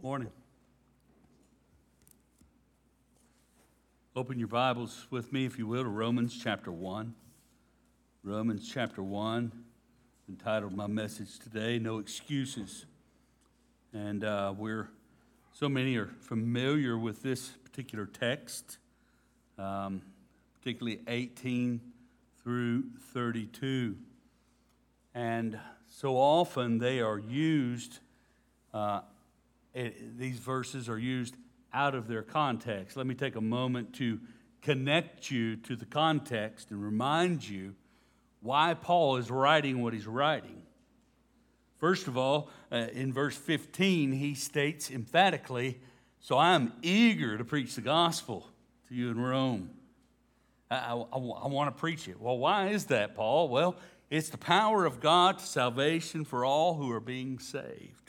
Morning. Open your Bibles with me, if you will, to Romans chapter 1. Romans chapter 1, entitled my message today, No Excuses. And uh, we're, so many are familiar with this particular text, um, particularly 18 through 32. And so often they are used. Uh, it, these verses are used out of their context. Let me take a moment to connect you to the context and remind you why Paul is writing what he's writing. First of all, uh, in verse 15, he states emphatically, So I am eager to preach the gospel to you in Rome. I, I, I want to preach it. Well, why is that, Paul? Well, it's the power of God to salvation for all who are being saved.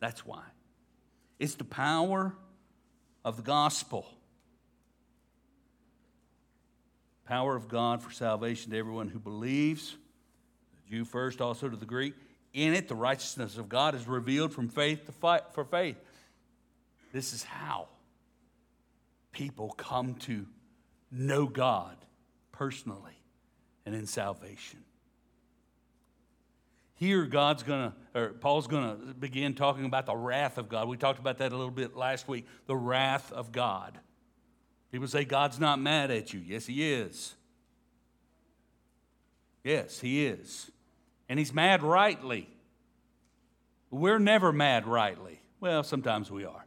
That's why. It's the power of the gospel. Power of God for salvation to everyone who believes, the Jew first, also to the Greek. In it, the righteousness of God is revealed from faith to fight for faith. This is how people come to know God personally and in salvation. Here, God's going to, or Paul's going to begin talking about the wrath of God. We talked about that a little bit last week. The wrath of God. People say God's not mad at you. Yes, He is. Yes, He is. And He's mad rightly. We're never mad rightly. Well, sometimes we are,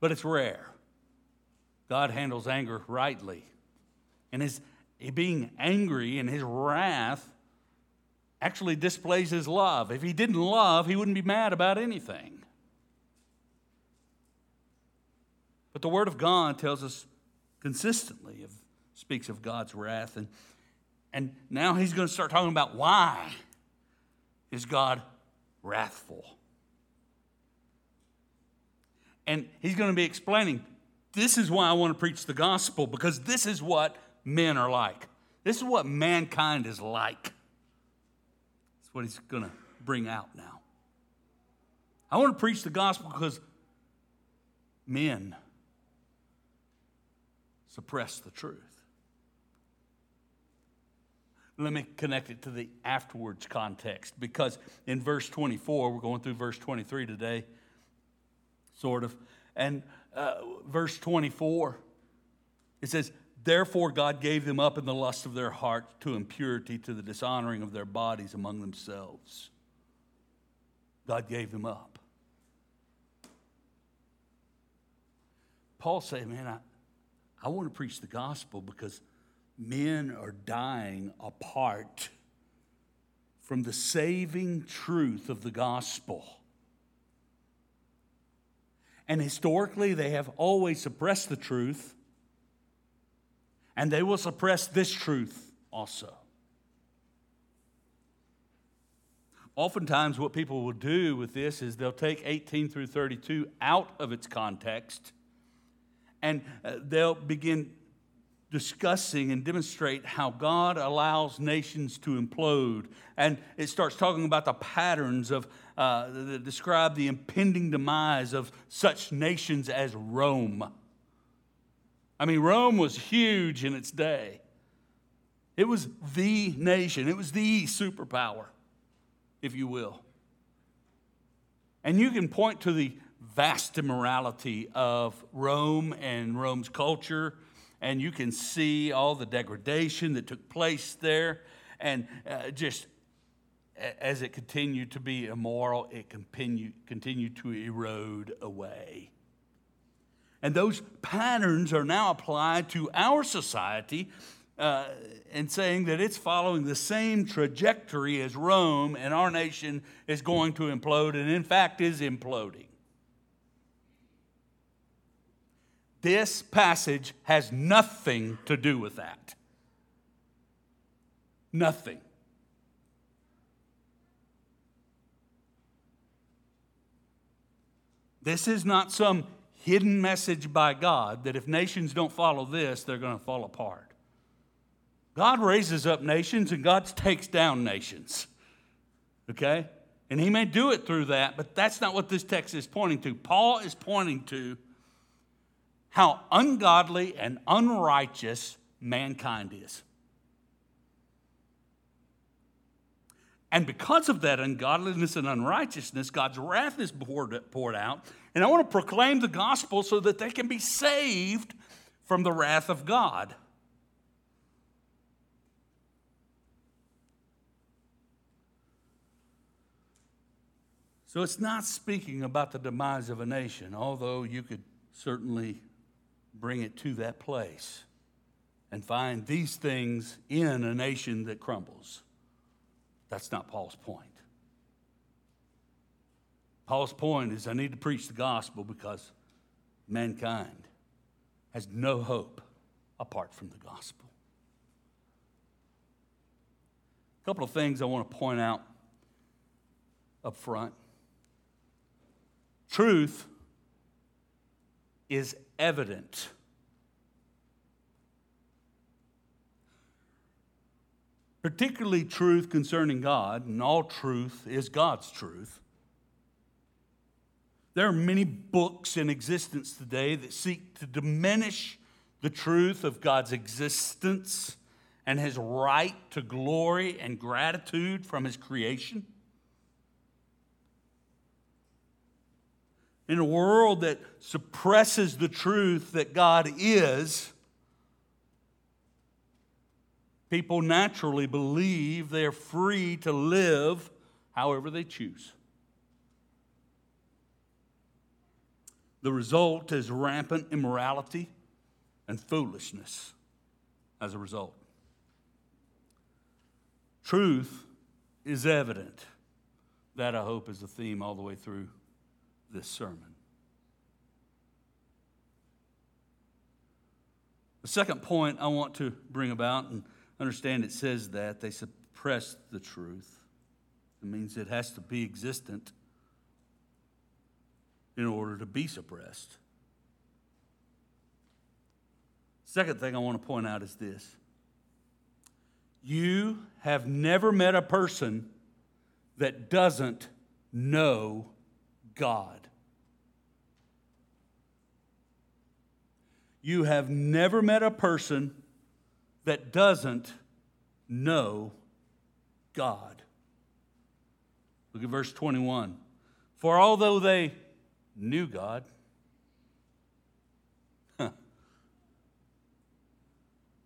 but it's rare. God handles anger rightly. And his being angry and his wrath actually displays his love. If he didn't love, he wouldn't be mad about anything. But the Word of God tells us consistently, of, speaks of God's wrath. And, and now he's going to start talking about why is God wrathful. And he's going to be explaining this is why I want to preach the gospel, because this is what men are like. This is what mankind is like what he's going to bring out now. I want to preach the gospel because men suppress the truth. Let me connect it to the afterwards context because in verse 24, we're going through verse 23 today, sort of. And uh, verse 24, it says, Therefore, God gave them up in the lust of their hearts to impurity, to the dishonoring of their bodies among themselves. God gave them up. Paul said, Man, I, I want to preach the gospel because men are dying apart from the saving truth of the gospel. And historically, they have always suppressed the truth and they will suppress this truth also. Oftentimes, what people will do with this is they'll take 18 through 32 out of its context and uh, they'll begin discussing and demonstrate how God allows nations to implode. And it starts talking about the patterns of uh, that describe the impending demise of such nations as Rome. I mean, Rome was huge in its day. It was the nation, it was the superpower, if you will. And you can point to the vast immorality of Rome and Rome's culture, and you can see all the degradation that took place there. And uh, just as it continued to be immoral, it continued, continued to erode away. And those patterns are now applied to our society uh, and saying that it's following the same trajectory as Rome, and our nation is going to implode, and in fact is imploding. This passage has nothing to do with that. Nothing. This is not some hidden message by God that if nations don't follow this, they're going to fall apart. God raises up nations and God takes down nations. Okay? And he may do it through that, but that's not what this text is pointing to. Paul is pointing to how ungodly and unrighteous mankind is. And because of that ungodliness and unrighteousness, God's wrath is poured out. And I want to proclaim the gospel so that they can be saved from the wrath of God. So it's not speaking about the demise of a nation, although you could certainly bring it to that place and find these things in a nation that crumbles. That's not Paul's point. Paul's point is I need to preach the gospel because mankind has no hope apart from the gospel. A couple of things I want to point out up front. Truth is evident. Particularly truth concerning God, and all truth is God's truth. There are many books in existence today that seek to diminish the truth of God's existence and his right to glory and gratitude from his creation. in a world that suppresses the truth that God is, people naturally believe they're free to live however they choose. The result is rampant immorality and foolishness as a result. Truth is evident. That, I hope, is the theme all the way through this sermon. The second point I want to bring about, and understand it says that they suppress the truth. It means it has to be existent in order to be suppressed. Second thing I want to point out is this you have never met a person that doesn't know God. You have never met a person that doesn't know God. Look at verse 21. For although they knew God,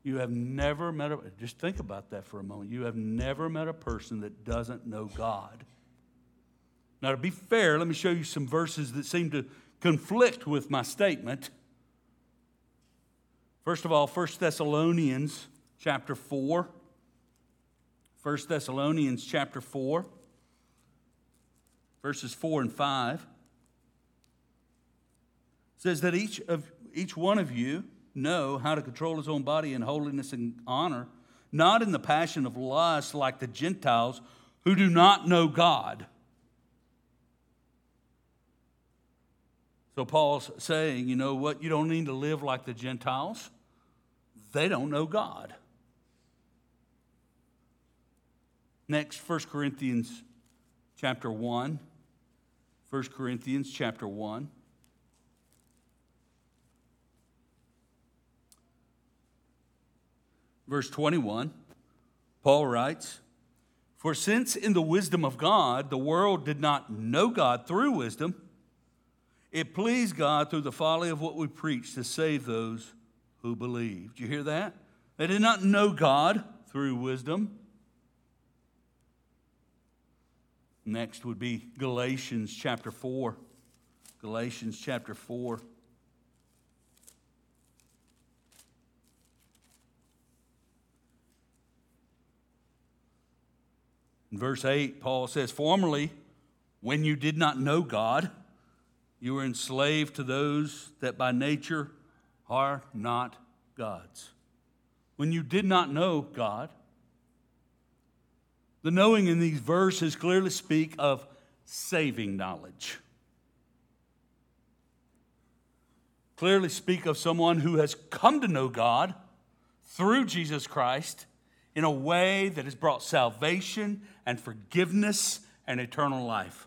you have never met a, just think about that for a moment. You have never met a person that doesn't know God. Now, to be fair, let me show you some verses that seem to conflict with my statement. First of all, 1 Thessalonians chapter 4. 1 Thessalonians chapter 4, verses 4 and 5 says that each of each one of you know how to control his own body in holiness and honor, not in the passion of lust like the Gentiles who do not know God. So Paul's saying, you know what? You don't need to live like the Gentiles. They don't know God. Next, 1 Corinthians chapter 1. 1 Corinthians chapter 1. Verse 21, Paul writes, For since in the wisdom of God the world did not know God through wisdom, it pleased God through the folly of what we preach to save those who believed. You hear that? They did not know God through wisdom. Next would be Galatians chapter 4. Galatians chapter 4. In verse 8, Paul says, Formerly, when you did not know God, you were enslaved to those that by nature are not God's. When you did not know God, the knowing in these verses clearly speak of saving knowledge. Clearly speak of someone who has come to know God through Jesus Christ in a way that has brought salvation and forgiveness and eternal life.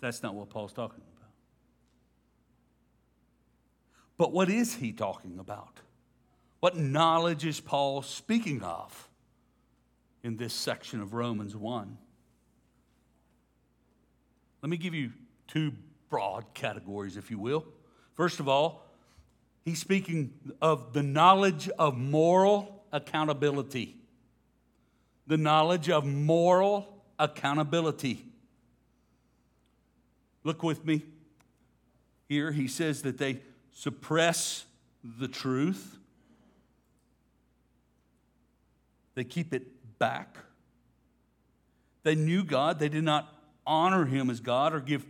That's not what Paul's talking about. But what is he talking about? What knowledge is Paul speaking of in this section of Romans 1? Let me give you two broad categories, if you will. First of all, he's speaking of the knowledge of moral accountability. The knowledge of moral accountability. Look with me. Here he says that they suppress the truth, they keep it back. They knew God, they did not honor him as God or give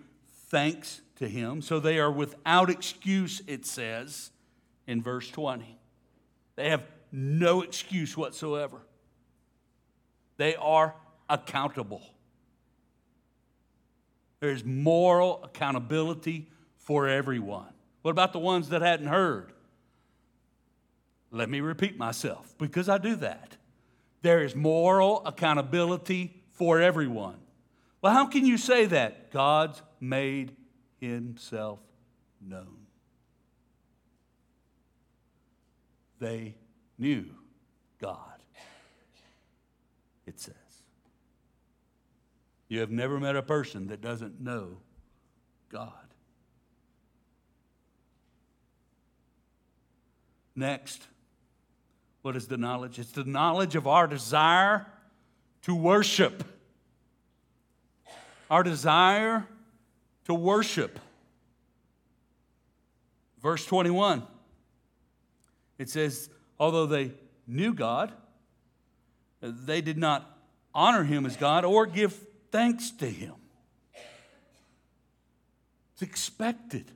thanks to him. So they are without excuse, it says in verse 20. They have no excuse whatsoever. They are accountable. There's moral accountability for everyone. What about the ones that hadn't heard? Let me repeat myself because I do that. There is moral accountability for everyone. Well, how can you say that? God's made himself known. They knew God, it says. You have never met a person that doesn't know God. Next, what is the knowledge? It's the knowledge of our desire to worship. Our desire to worship. Verse 21, it says, although they knew God, they did not honor him as God or give thanks to him. It's expected.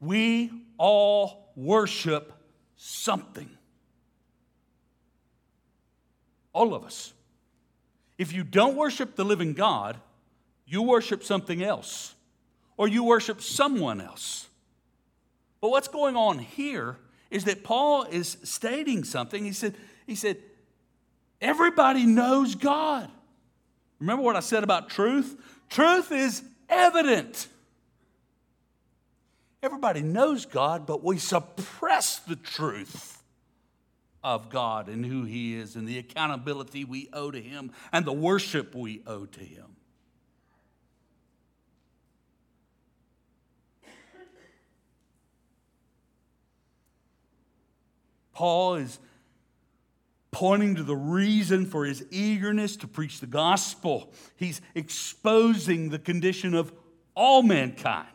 We all worship something. All of us. If you don't worship the living God, you worship something else or you worship someone else. But what's going on here is that Paul is stating something. He said, he said, everybody knows God. Remember what I said about truth? Truth is evident. Everybody knows God, but we suppress the truth of God and who He is and the accountability we owe to Him and the worship we owe to Him. Paul is pointing to the reason for his eagerness to preach the gospel. He's exposing the condition of all mankind.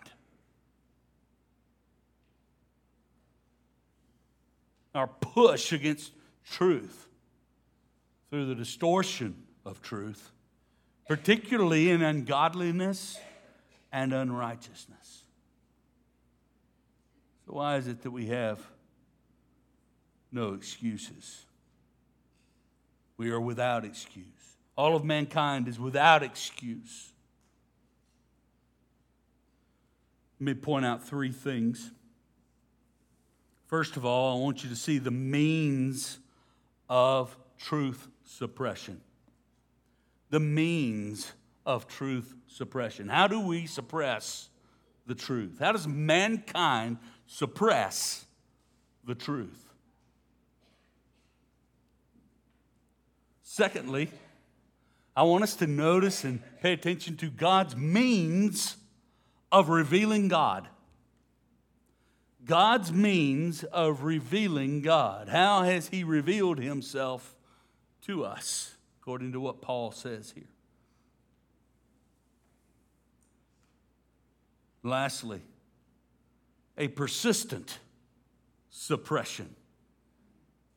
Our push against truth through the distortion of truth, particularly in ungodliness and unrighteousness. So, why is it that we have no excuses. We are without excuse. All of mankind is without excuse. Let me point out three things. First of all, I want you to see the means of truth suppression. The means of truth suppression. How do we suppress the truth? How does mankind suppress the truth? Secondly, I want us to notice and pay attention to God's means of revealing God. God's means of revealing God. How has He revealed Himself to us, according to what Paul says here? Lastly, a persistent suppression.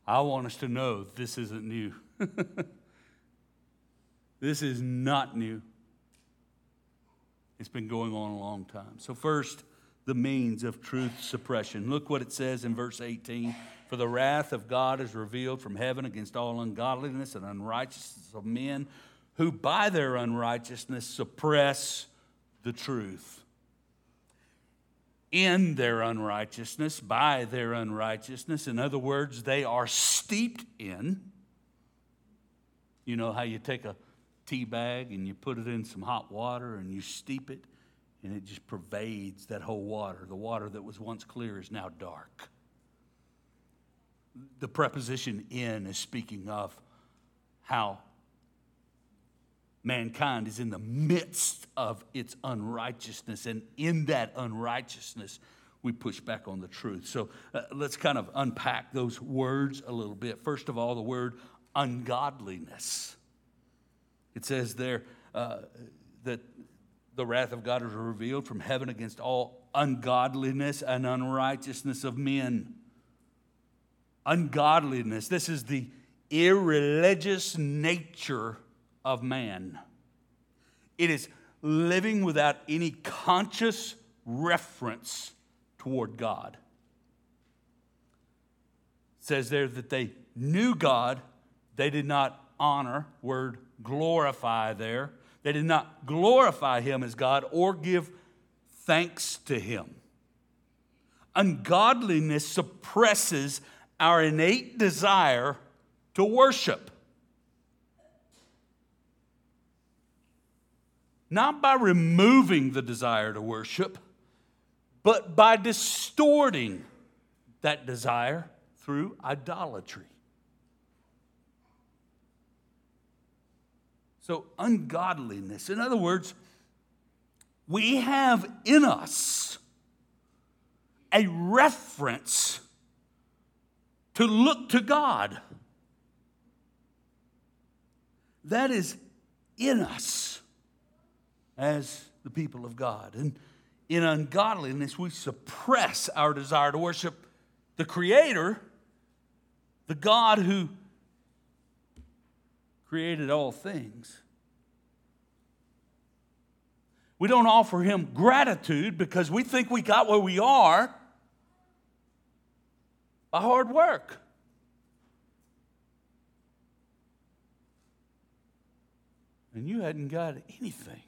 I want us to know this isn't new. this is not new. It's been going on a long time. So, first, the means of truth suppression. Look what it says in verse 18 For the wrath of God is revealed from heaven against all ungodliness and unrighteousness of men who by their unrighteousness suppress the truth. In their unrighteousness, by their unrighteousness, in other words, they are steeped in You know how you take a tea bag and you put it in some hot water and you steep it, and it just pervades that whole water. The water that was once clear is now dark. The preposition in is speaking of how mankind is in the midst of its unrighteousness, and in that unrighteousness, we push back on the truth. So uh, let's kind of unpack those words a little bit. First of all, the word ungodliness. It says there uh, that the wrath of God is revealed from heaven against all ungodliness and unrighteousness of men. Ungodliness, this is the irreligious nature of man. It is living without any conscious reference toward God. It says there that they knew God, they did not honor, word glorify there. They did not glorify him as God or give thanks to him. Ungodliness suppresses our innate desire to worship. Not by removing the desire to worship, but by distorting that desire through idolatry. So, ungodliness. In other words, we have in us a reference to look to God. That is in us as the people of God. And in ungodliness, we suppress our desire to worship the Creator, the God who created all things. We don't offer him gratitude because we think we got where we are by hard work. And you hadn't got anything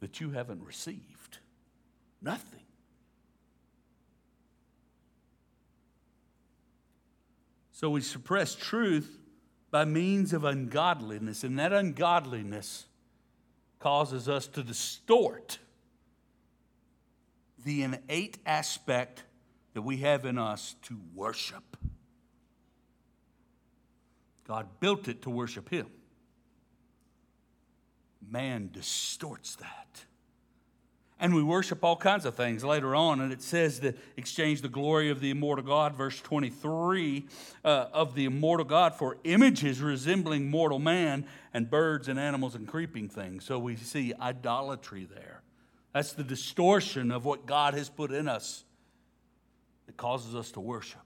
that you haven't received. Nothing. So we suppress truth by means of ungodliness, and that ungodliness causes us to distort the innate aspect that we have in us to worship. God built it to worship Him. Man distorts that. And we worship all kinds of things later on. And it says that exchange the glory of the immortal God, verse 23, uh, of the immortal God for images resembling mortal man and birds and animals and creeping things. So we see idolatry there. That's the distortion of what God has put in us that causes us to worship.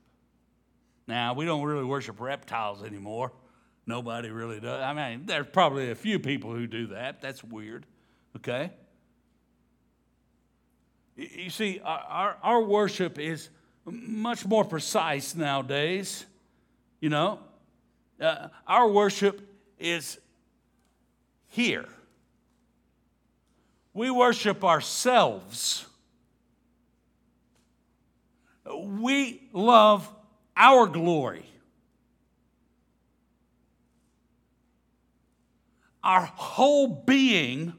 Now, we don't really worship reptiles anymore. Nobody really does. I mean, there's probably a few people who do that. That's weird, okay? You see, our, our worship is much more precise nowadays. You know, uh, our worship is here. We worship ourselves. We love our glory. Our whole being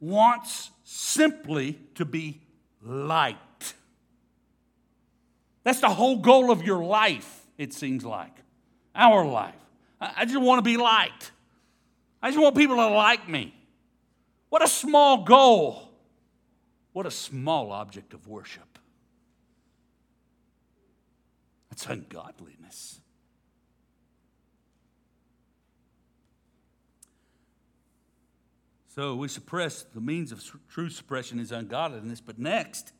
wants simply to be liked. That's the whole goal of your life, it seems like. Our life. I just want to be liked. I just want people to like me. What a small goal. What a small object of worship. That's ungodliness. So we suppress the means of true suppression is ungodliness, but next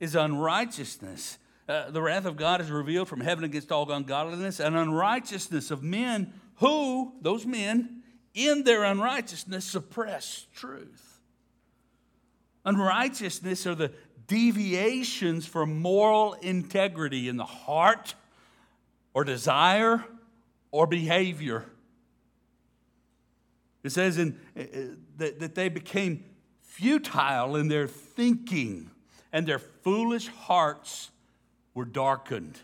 is unrighteousness. Uh, the wrath of God is revealed from heaven against all ungodliness and unrighteousness of men who, those men, in their unrighteousness suppress truth. Unrighteousness are the deviations from moral integrity in the heart or desire or behavior. It says in, uh, uh, that, that they became futile in their thinking, and their foolish hearts were darkened.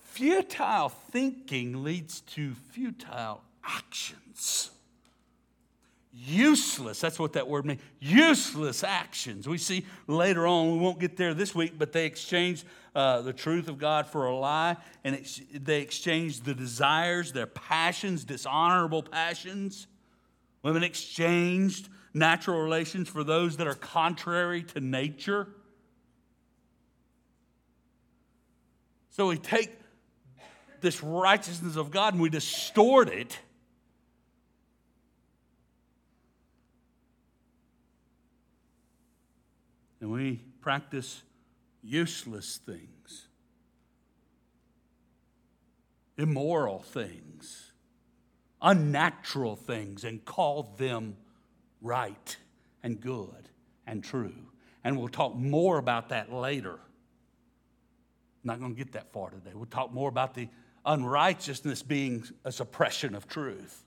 futile thinking leads to futile actions. Useless, that's what that word means. Useless actions. We see later on, we won't get there this week, but they exchanged uh, the truth of God for a lie, and they exchanged the desires, their passions, dishonorable passions. Women exchanged natural relations for those that are contrary to nature. So we take this righteousness of God and we distort it. And we practice useless things, immoral things, unnatural things, and call them right and good and true. And we'll talk more about that later. I'm not going to get that far today. We'll talk more about the unrighteousness being a suppression of truth.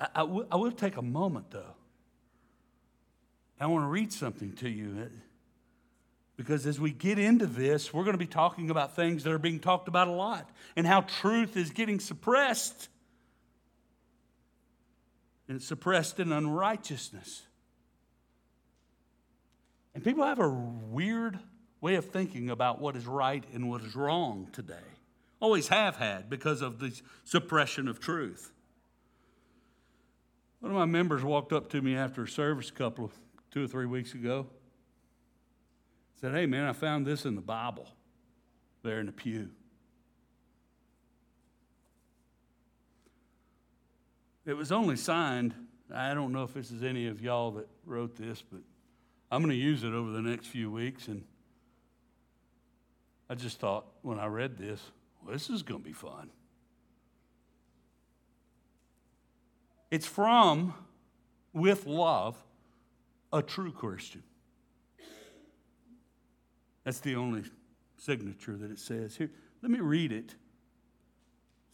I, I, w- I will take a moment, though. I want to read something to you because as we get into this, we're going to be talking about things that are being talked about a lot and how truth is getting suppressed. And suppressed in unrighteousness. And people have a weird way of thinking about what is right and what is wrong today. Always have had because of the suppression of truth. One of my members walked up to me after a service a couple of two or three weeks ago. Said, Hey man, I found this in the Bible there in the pew. It was only signed. I don't know if this is any of y'all that wrote this, but I'm going to use it over the next few weeks. And I just thought when I read this, well, this is going to be fun. It's from With Love, a true Christian. That's the only signature that it says. Here, let me read it.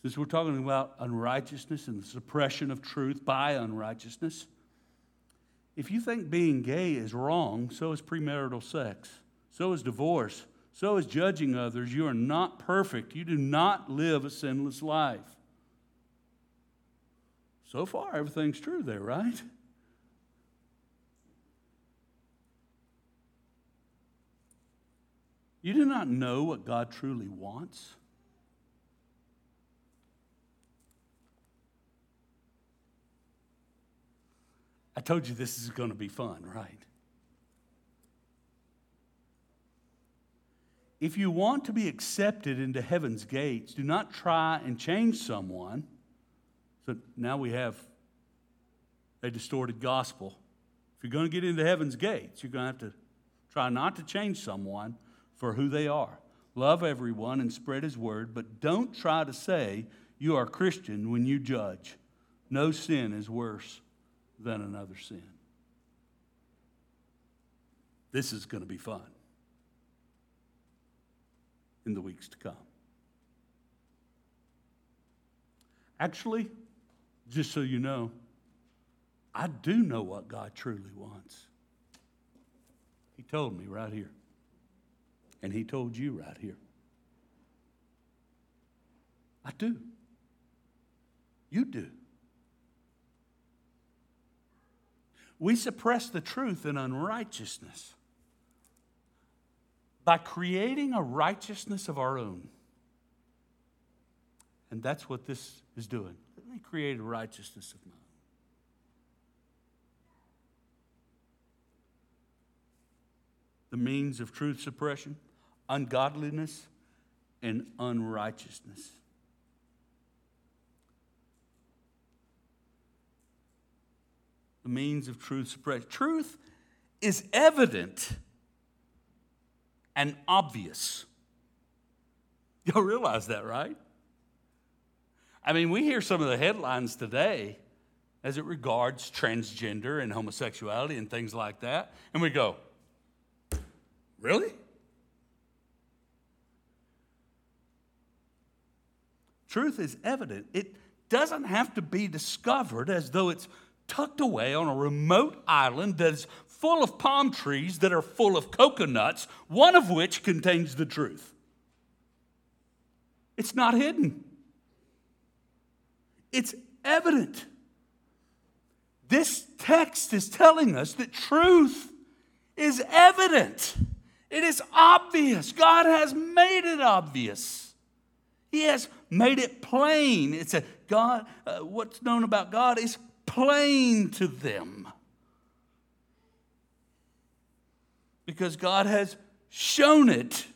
Since we're talking about unrighteousness and the suppression of truth by unrighteousness, if you think being gay is wrong, so is premarital sex, so is divorce, so is judging others. You are not perfect. You do not live a sinless life. So far, everything's true there, right? You do not know what God truly wants. I told you this is going to be fun, right? If you want to be accepted into heaven's gates, do not try and change someone. So now we have a distorted gospel. If you're going to get into heaven's gates, you're going to have to try not to change someone for who they are. Love everyone and spread his word, but don't try to say you are Christian when you judge. No sin is worse than another sin. This is going to be fun in the weeks to come. Actually, just so you know, I do know what God truly wants. He told me right here. And He told you right here. I do. You do. We suppress the truth in unrighteousness by creating a righteousness of our own. And that's what this is doing. Let me create a righteousness of mine. The means of truth suppression, ungodliness, and unrighteousness. the means of truth suppression. Truth is evident and obvious. Y'all realize that, right? I mean, we hear some of the headlines today as it regards transgender and homosexuality and things like that, and we go, Really? Truth is evident. It doesn't have to be discovered as though it's tucked away on a remote island that's full of palm trees that are full of coconuts, one of which contains the truth. It's not hidden, it's evident. This text is telling us that truth is evident. It is obvious. God has made it obvious. He has made it plain. It's a God, uh, what's known about God is plain to them. Because God has shown it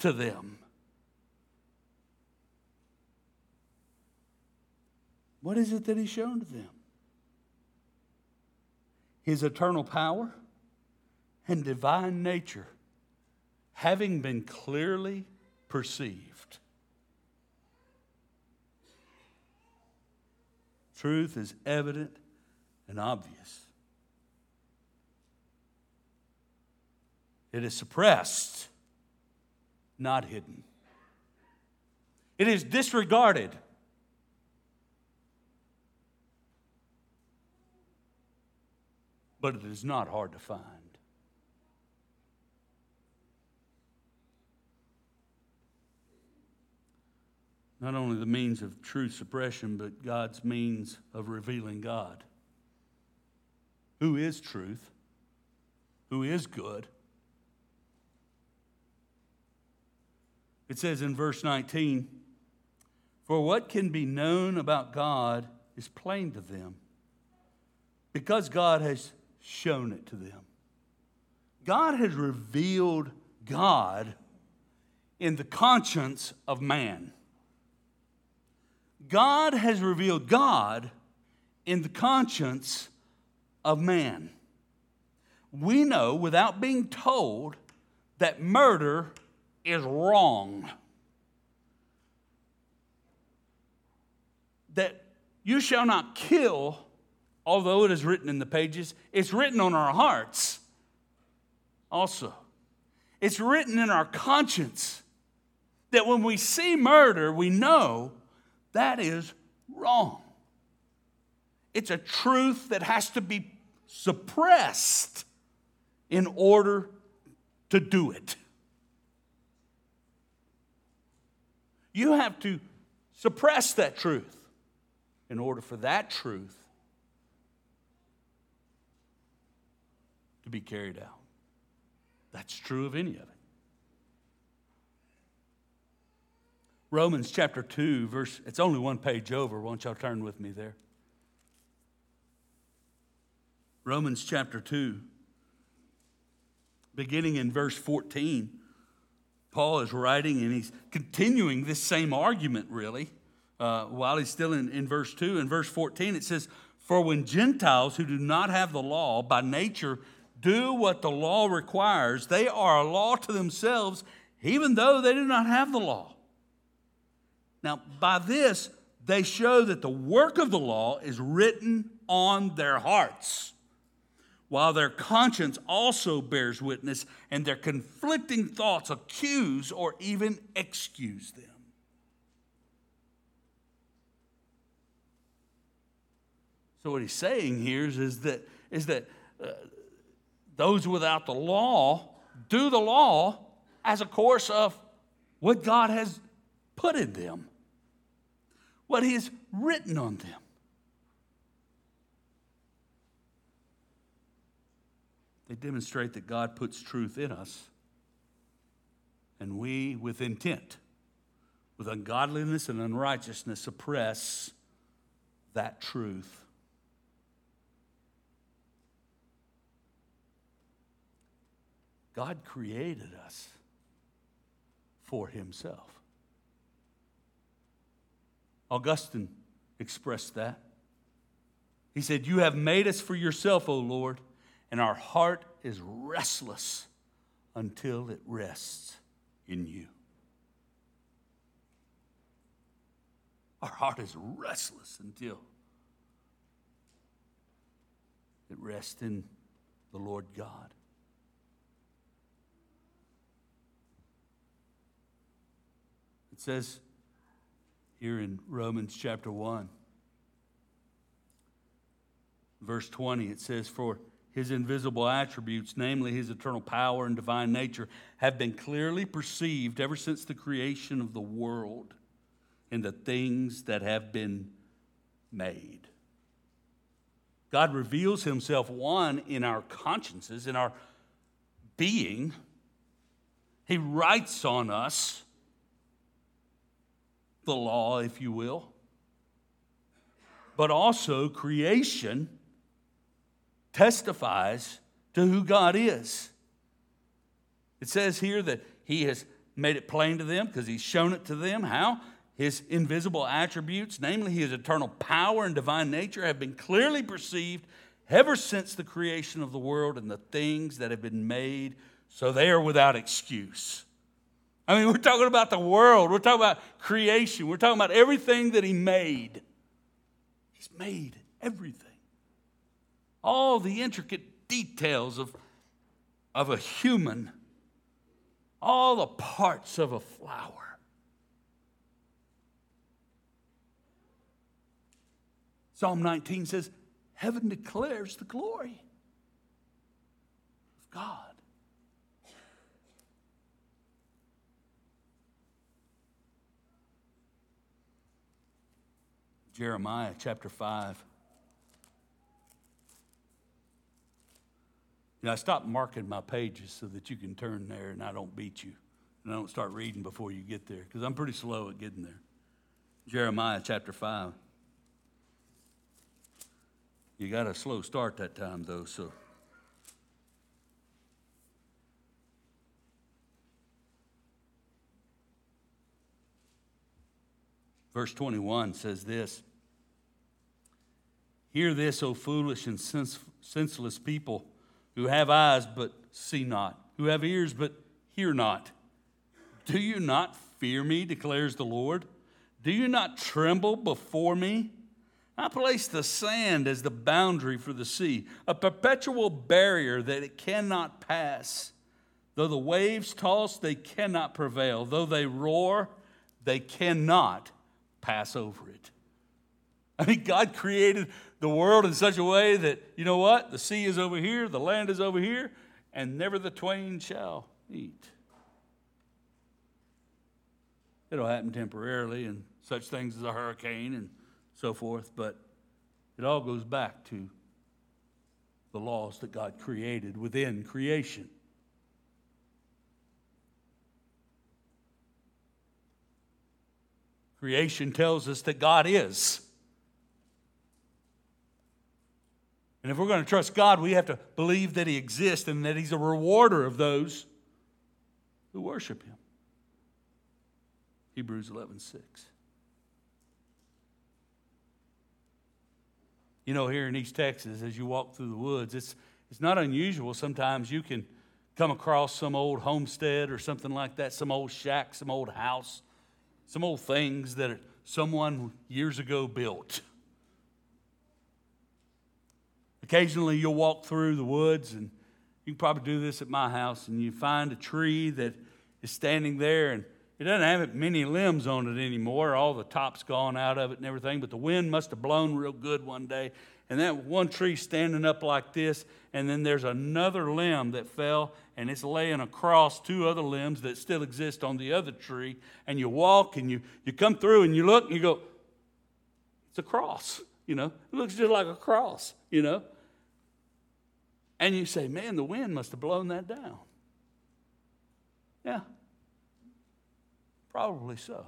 to them. What is it that He's shown to them? His eternal power and divine nature, having been clearly perceived. Truth is evident and obvious. It is suppressed, not hidden. It is disregarded, but it is not hard to find. Not only the means of true suppression, but God's means of revealing God. Who is truth? Who is good? It says in verse 19, For what can be known about God is plain to them, because God has shown it to them. God has revealed God in the conscience of man. God has revealed God in the conscience of man. We know without being told that murder is wrong. That you shall not kill, although it is written in the pages, it's written on our hearts also. It's written in our conscience that when we see murder, we know that is wrong. It's a truth that has to be suppressed in order to do it. You have to suppress that truth in order for that truth to be carried out. That's true of any of it. Romans chapter 2, verse, it's only one page over. Won't y'all turn with me there? Romans chapter 2, beginning in verse 14. Paul is writing and he's continuing this same argument, really, uh, while he's still in, in verse 2. In verse 14, it says, For when Gentiles who do not have the law by nature do what the law requires, they are a law to themselves, even though they do not have the law. Now, by this, they show that the work of the law is written on their hearts, while their conscience also bears witness, and their conflicting thoughts accuse or even excuse them. So, what he's saying here is, is that, is that uh, those without the law do the law as a course of what God has put in them what He has written on them. They demonstrate that God puts truth in us, and we, with intent, with ungodliness and unrighteousness, suppress that truth. God created us for Himself. Augustine expressed that. He said, You have made us for yourself, O Lord, and our heart is restless until it rests in you. Our heart is restless until it rests in the Lord God. It says, here in Romans chapter 1. Verse 20, it says, For his invisible attributes, namely his eternal power and divine nature, have been clearly perceived ever since the creation of the world in the things that have been made. God reveals himself, one, in our consciences, in our being. He writes on us the law, if you will. But also, creation testifies to who God is. It says here that He has made it plain to them because He's shown it to them. How? His invisible attributes, namely His eternal power and divine nature, have been clearly perceived ever since the creation of the world and the things that have been made, so they are without excuse. I mean, we're talking about the world, we're talking about creation, we're talking about everything that He made. He's made everything all the intricate details of, of a human, all the parts of a flower. Psalm 19 says, Heaven declares the glory of God. Jeremiah chapter 5. You know, I stopped marking my pages so that you can turn there and I don't beat you. And I don't start reading before you get there because I'm pretty slow at getting there. Jeremiah chapter 5. You got a slow start that time, though, so. Verse 21 says this Hear this, O foolish and senseless people who have eyes but see not, who have ears but hear not. Do you not fear me, declares the Lord? Do you not tremble before me? I place the sand as the boundary for the sea, a perpetual barrier that it cannot pass. Though the waves toss, they cannot prevail. Though they roar, they cannot pass over it. I mean, God created the world in such a way that, you know what? The sea is over here, the land is over here, and never the twain shall meet. It'll happen temporarily and such things as a hurricane and so forth, but it all goes back to the laws that God created within creation. Creation tells us that God is. And if we're going to trust God, we have to believe that He exists and that He's a rewarder of those who worship Him. Hebrews 11 6. You know, here in East Texas, as you walk through the woods, it's, it's not unusual. Sometimes you can come across some old homestead or something like that, some old shack, some old house, some old things that someone years ago built. Occasionally, you'll walk through the woods, and you can probably do this at my house, and you find a tree that is standing there, and it doesn't have many limbs on it anymore. All the top's gone out of it and everything, but the wind must have blown real good one day. And that one tree standing up like this, and then there's another limb that fell, and it's laying across two other limbs that still exist on the other tree. And you walk and you, you come through and you look and you go, it's a cross, you know. It looks just like a cross, you know. And you say, man, the wind must have blown that down. Yeah, probably so.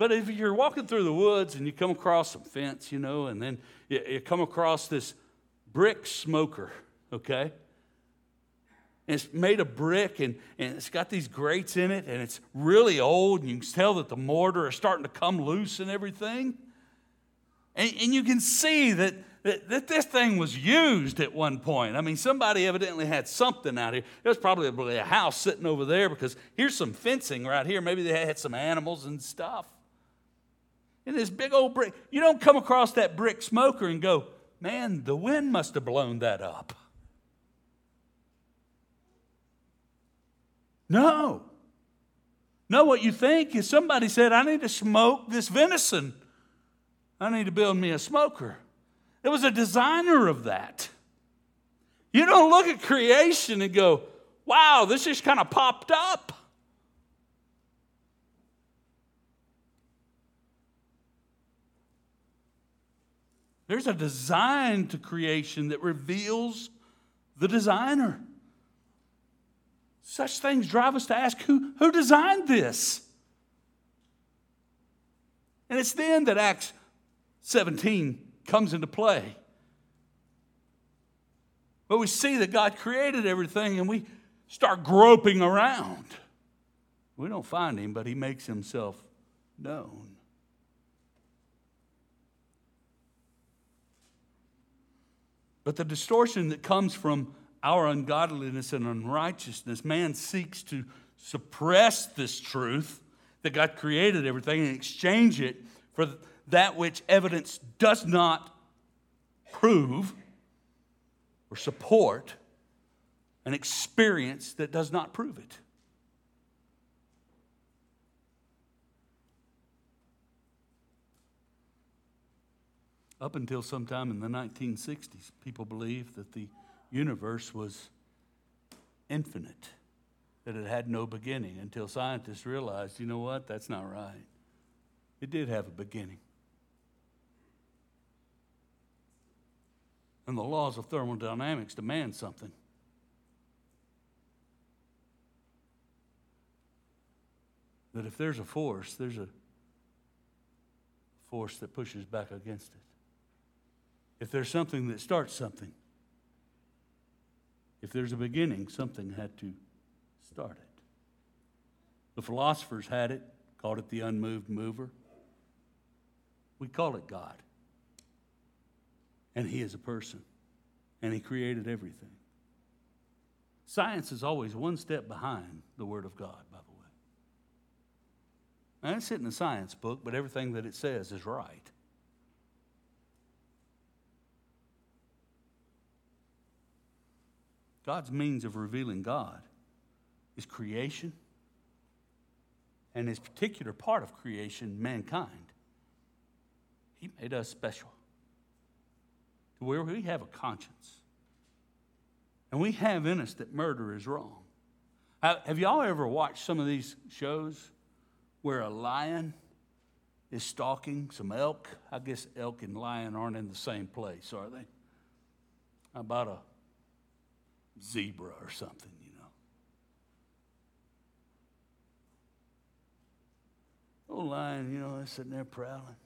But if you're walking through the woods and you come across some fence, you know, and then you, you come across this brick smoker, okay? And it's made of brick and, and it's got these grates in it and it's really old and you can tell that the mortar is starting to come loose and everything. And, and you can see that that, that this thing was used at one point. I mean, somebody evidently had something out here. There was probably a house sitting over there because here's some fencing right here. Maybe they had some animals and stuff. And this big old brick, you don't come across that brick smoker and go, man, the wind must have blown that up. No. No, what you think is somebody said, I need to smoke this venison. I need to build me a smoker. There was a designer of that. You don't look at creation and go, wow, this just kind of popped up. There's a design to creation that reveals the designer. Such things drive us to ask who, who designed this? And it's then that Acts 17 comes into play. But we see that God created everything and we start groping around. We don't find him, but he makes himself known. But the distortion that comes from our ungodliness and unrighteousness, man seeks to suppress this truth that God created everything and exchange it for that which evidence does not prove or support an experience that does not prove it. Up until sometime in the 1960s, people believed that the universe was infinite, that it had no beginning, until scientists realized, you know what, that's not right. It did have a beginning. And the laws of thermodynamics demand something. That if there's a force, there's a force that pushes back against it. If there's something that starts something, if there's a beginning, something had to start it. The philosophers had it, called it the unmoved mover. We call it God. And He is a person, and He created everything. Science is always one step behind the Word of God, by the way. Now, it's sitting in a science book, but everything that it says is right. God's means of revealing God is creation, and his particular part of creation, mankind. He made us special to where we have a conscience. And we have in us that murder is wrong. Have y'all ever watched some of these shows where a lion is stalking some elk? I guess elk and lion aren't in the same place, are they? About a zebra or something, you know. Old lion, you know, they're sitting there prowling,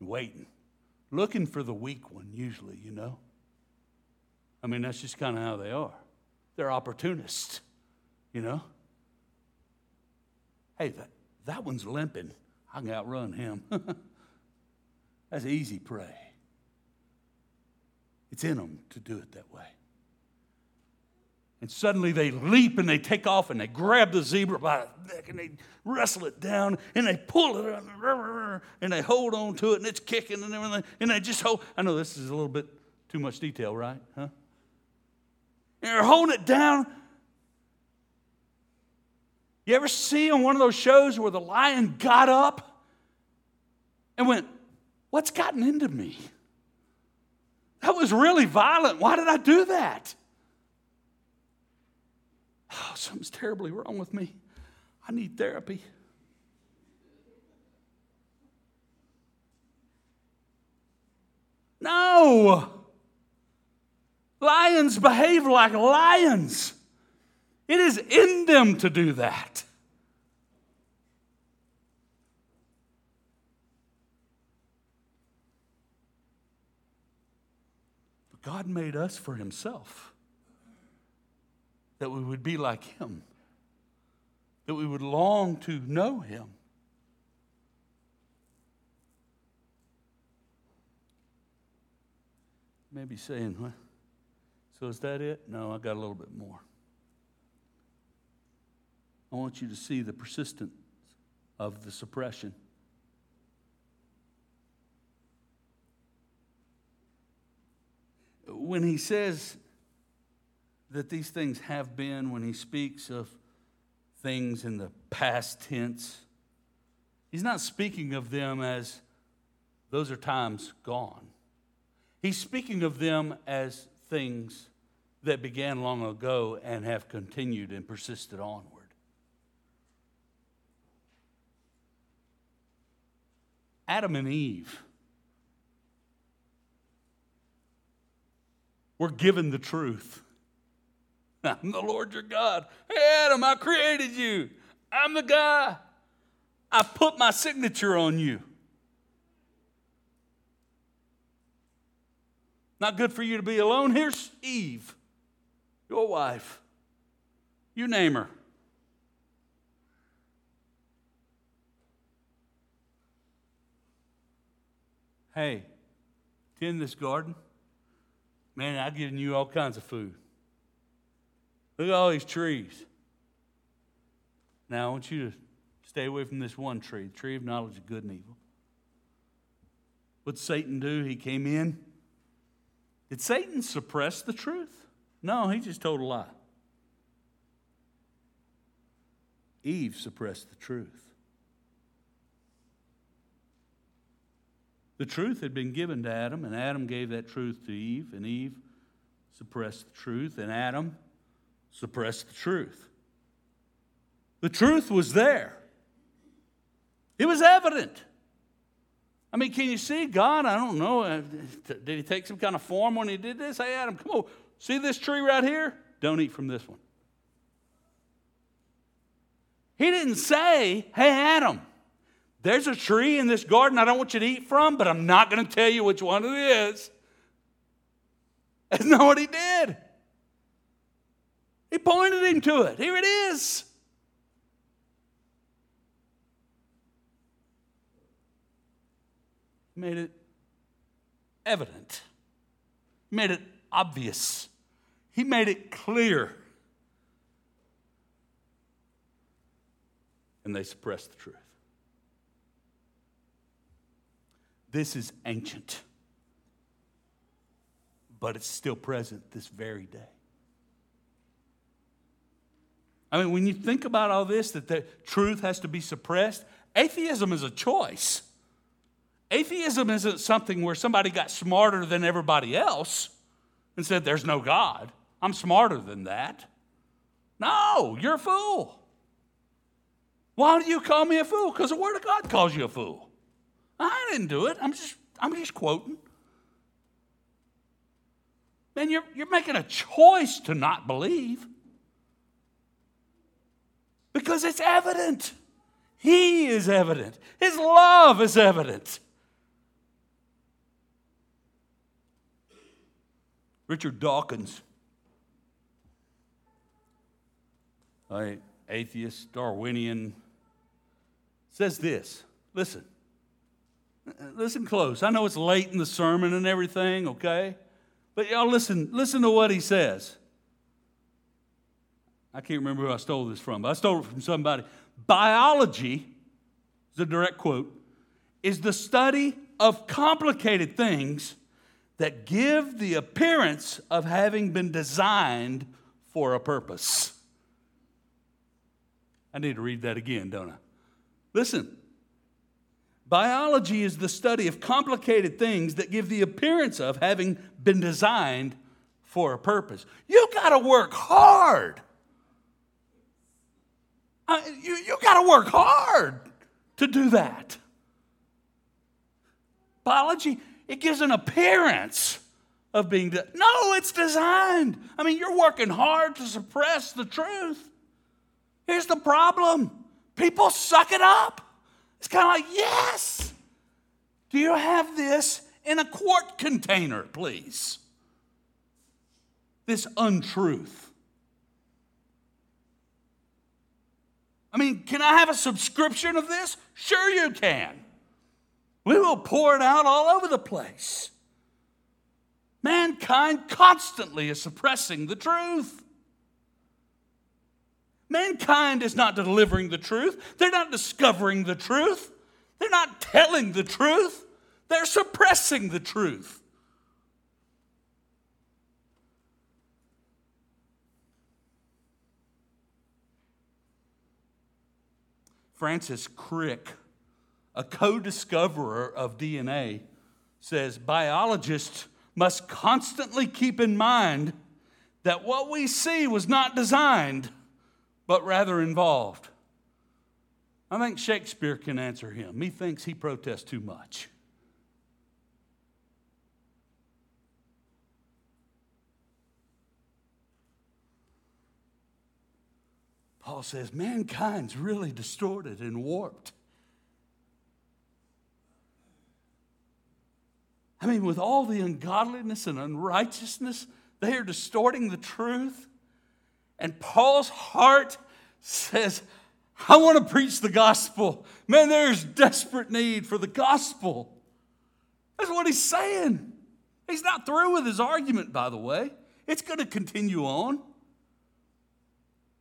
waiting, looking for the weak one, usually, you know. I mean, that's just kind of how they are. They're opportunists, you know. Hey, that, that one's limping. I can outrun him. that's easy prey. It's in them to do it that way. And suddenly they leap and they take off and they grab the zebra by the neck and they wrestle it down and they pull it and they hold on to it and it's kicking and everything. And they just hold. I know this is a little bit too much detail, right? Huh? And they're holding it down. You ever see on one of those shows where the lion got up and went, What's gotten into me? That was really violent. Why did I do that? Oh, something's terribly wrong with me. I need therapy. No. Lions behave like lions. It is in them to do that. But God made us for Himself that we would be like him, that we would long to know him. Maybe saying, well, so is that it? No, I got a little bit more. I want you to see the persistence of the suppression. When he says that these things have been when he speaks of things in the past tense. He's not speaking of them as those are times gone. He's speaking of them as things that began long ago and have continued and persisted onward. Adam and Eve were given the truth. I'm the Lord your God. Hey, Adam, I created you. I'm the guy. I put my signature on you. Not good for you to be alone. Here's Eve, your wife. You name her. Hey, tend this garden. Man, I've given you all kinds of food. Look at all these trees. Now, I want you to stay away from this one tree, the tree of knowledge of good and evil. What Satan do? He came in. Did Satan suppress the truth? No, he just told a lie. Eve suppressed the truth. The truth had been given to Adam, and Adam gave that truth to Eve, and Eve suppressed the truth, and Adam suppressed the truth. The truth was there, it was evident. I mean, can you see God? I don't know. Uh, did he take some kind of form when he did this? Hey, Adam, come on. See this tree right here? Don't eat from this one. He didn't say, hey, Adam, there's a tree in this garden I don't want you to eat from, but I'm not going to tell you which one it is. That's not what he did. He pointed him to it. Here it is. Made it evident. Made it obvious. He made it clear. And they suppressed the truth. This is ancient, but it's still present this very day. I mean, when you think about all this, that the truth has to be suppressed, atheism is a choice. Atheism isn't something where somebody got smarter than everybody else and said, There's no God. I'm smarter than that. No, you're a fool. Why do you call me a fool? Because the Word of God calls you a fool. I didn't do it. I'm just, I'm just quoting. Man, you're, you're making a choice to not believe because it's evident. He is evident, His love is evident. Richard Dawkins, an atheist, Darwinian, says this. Listen, Listen close. I know it's late in the sermon and everything, okay? But y'all listen, listen to what he says. I can't remember who I stole this from, but I stole it from somebody. Biology, is a direct quote, is the study of complicated things that give the appearance of having been designed for a purpose. I need to read that again, don't I? Listen, Biology is the study of complicated things that give the appearance of having been designed for a purpose. You got to work hard. Uh, you you got to work hard to do that. Biology, it gives an appearance of being. De- no, it's designed. I mean, you're working hard to suppress the truth. Here's the problem people suck it up. It's kind of like, yes. Do you have this in a quart container, please? This untruth. I mean, can I have a subscription of this? Sure, you can. We will pour it out all over the place. Mankind constantly is suppressing the truth. Mankind is not delivering the truth, they're not discovering the truth, they're not telling the truth, they're suppressing the truth. Francis Crick, a co discoverer of DNA, says biologists must constantly keep in mind that what we see was not designed, but rather involved. I think Shakespeare can answer him. Methinks he protests too much. Paul says mankind's really distorted and warped. I mean, with all the ungodliness and unrighteousness, they are distorting the truth. And Paul's heart says, I want to preach the gospel. Man, there's desperate need for the gospel. That's what he's saying. He's not through with his argument, by the way. It's going to continue on.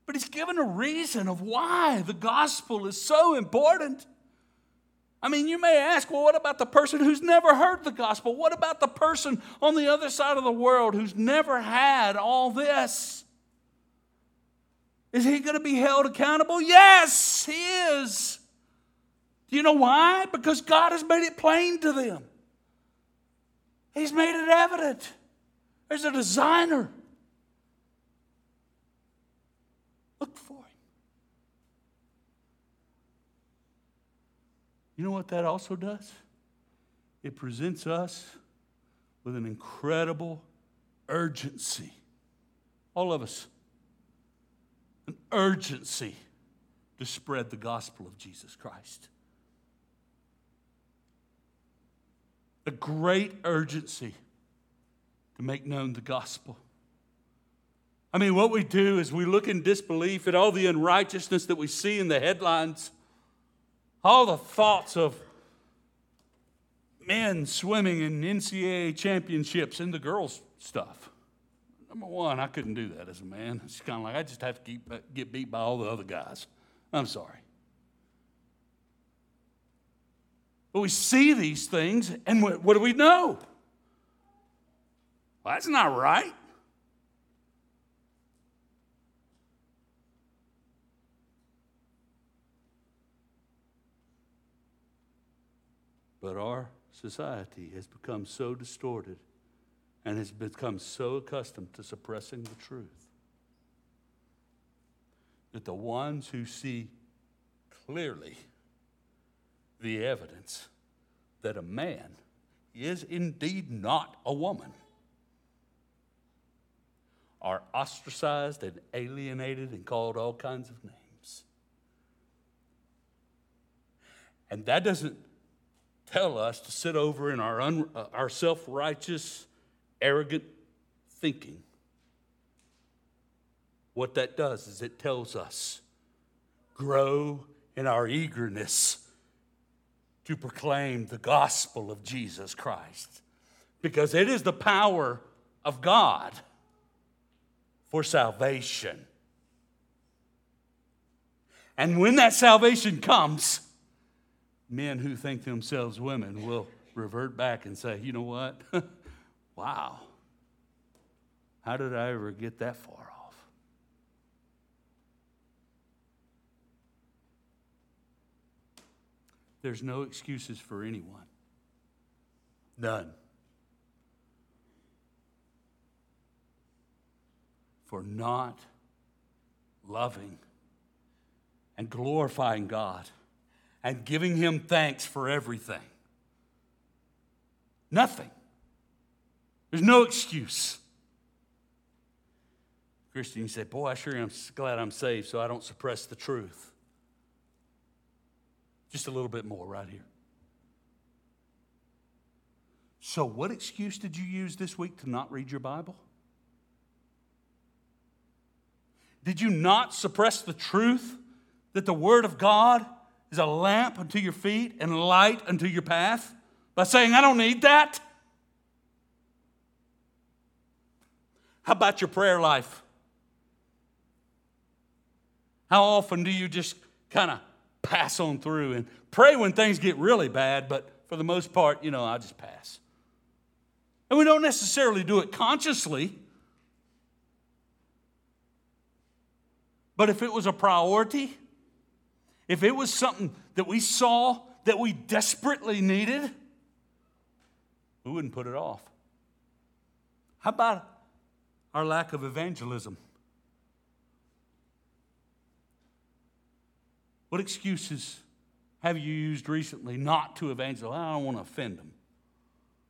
But he's given a reason of why the gospel is so important. I mean, you may ask, well, what about the person who's never heard the gospel? What about the person on the other side of the world who's never had all this? Is he going to be held accountable? Yes, he is. Do you know why? Because God has made it plain to them. He's made it evident. There's a designer. Look for him. You know what that also does? It presents us with an incredible urgency. All of us. An urgency to spread the gospel of Jesus Christ. A great urgency to make known the gospel. I mean, what we do is we look in disbelief at all the unrighteousness that we see in the headlines, all the thoughts of men swimming in NCAA championships and the girls' stuff. Number one, I couldn't do that as a man. It's kind of like I just have to keep, uh, get beat by all the other guys. I'm sorry. But we see these things, and what, what do we know? Well, that's not right. But our society has become so distorted and has become so accustomed to suppressing the truth that the ones who see clearly the evidence that a man is indeed not a woman are ostracized and alienated and called all kinds of names. And that doesn't tell us to sit over in our, un, uh, our self righteous, arrogant thinking. What that does is it tells us grow in our eagerness to proclaim the gospel of Jesus Christ because it is the power of God for salvation. And when that salvation comes, men who think themselves women will revert back and say, you know what? wow. How did I ever get that far off? There's no excuses for anyone. None. For not loving and glorifying God and giving him thanks for everything. Nothing. There's no excuse. Christian, you say, Boy, I sure am glad I'm saved so I don't suppress the truth. Just a little bit more right here. So, what excuse did you use this week to not read your Bible? Did you not suppress the truth that the Word of God is a lamp unto your feet and light unto your path by saying, I don't need that? How about your prayer life? How often do you just kind of pass on through and pray when things get really bad, but for the most part, you know, I just pass? And we don't necessarily do it consciously. But if it was a priority, if it was something that we saw that we desperately needed, we wouldn't put it off. How about our lack of evangelism? What excuses have you used recently not to evangelize? I don't want to offend them.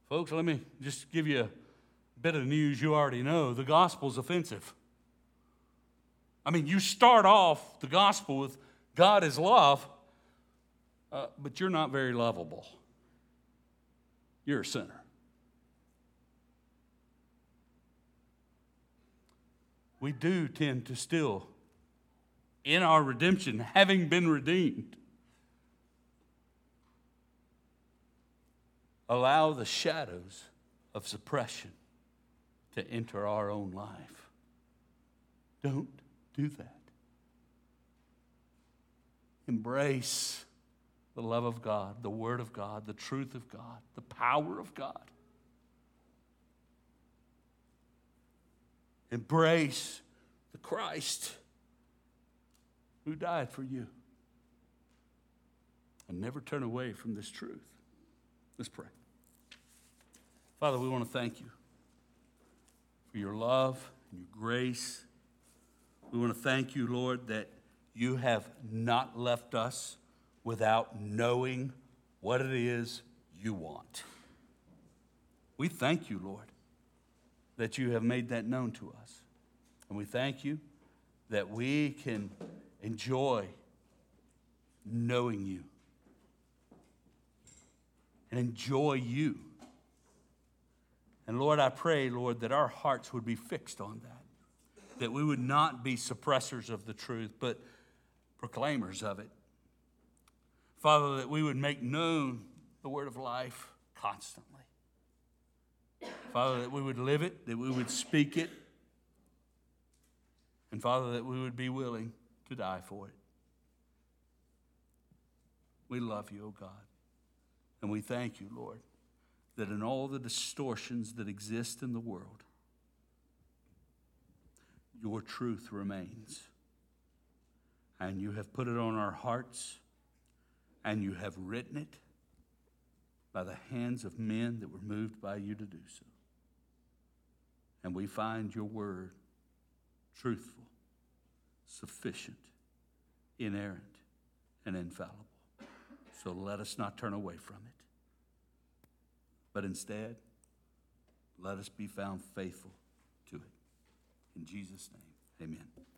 Folks, let me just give you a bit of news you already know. The gospel's offensive. I mean, you start off the gospel with God is love, uh, but you're not very lovable. You're a sinner. We do tend to still, in our redemption, having been redeemed, allow the shadows of suppression to enter our own life. Don't do that. Embrace the love of God, the Word of God, the truth of God, the power of God. Embrace the Christ who died for you. And never turn away from this truth. Let's pray. Father, we want to thank you for your love and your grace. We want to thank you, Lord, that you have not left us without knowing what it is you want. We thank you, Lord, that you have made that known to us. And we thank you that we can enjoy knowing you and enjoy you. And Lord, I pray, Lord, that our hearts would be fixed on that, that we would not be suppressors of the truth, but proclaimers of it. Father, that we would make known the word of life constantly. Father, that we would live it, that we would speak it, and Father, that we would be willing to die for it. We love you, O oh God. And we thank you, Lord, that in all the distortions that exist in the world, your truth remains. And you have put it on our hearts and you have written it by the hands of men that were moved by you to do so. And we find your word truthful, sufficient, inerrant, and infallible. So let us not turn away from it, but instead, let us be found faithful to it. In Jesus' name, amen.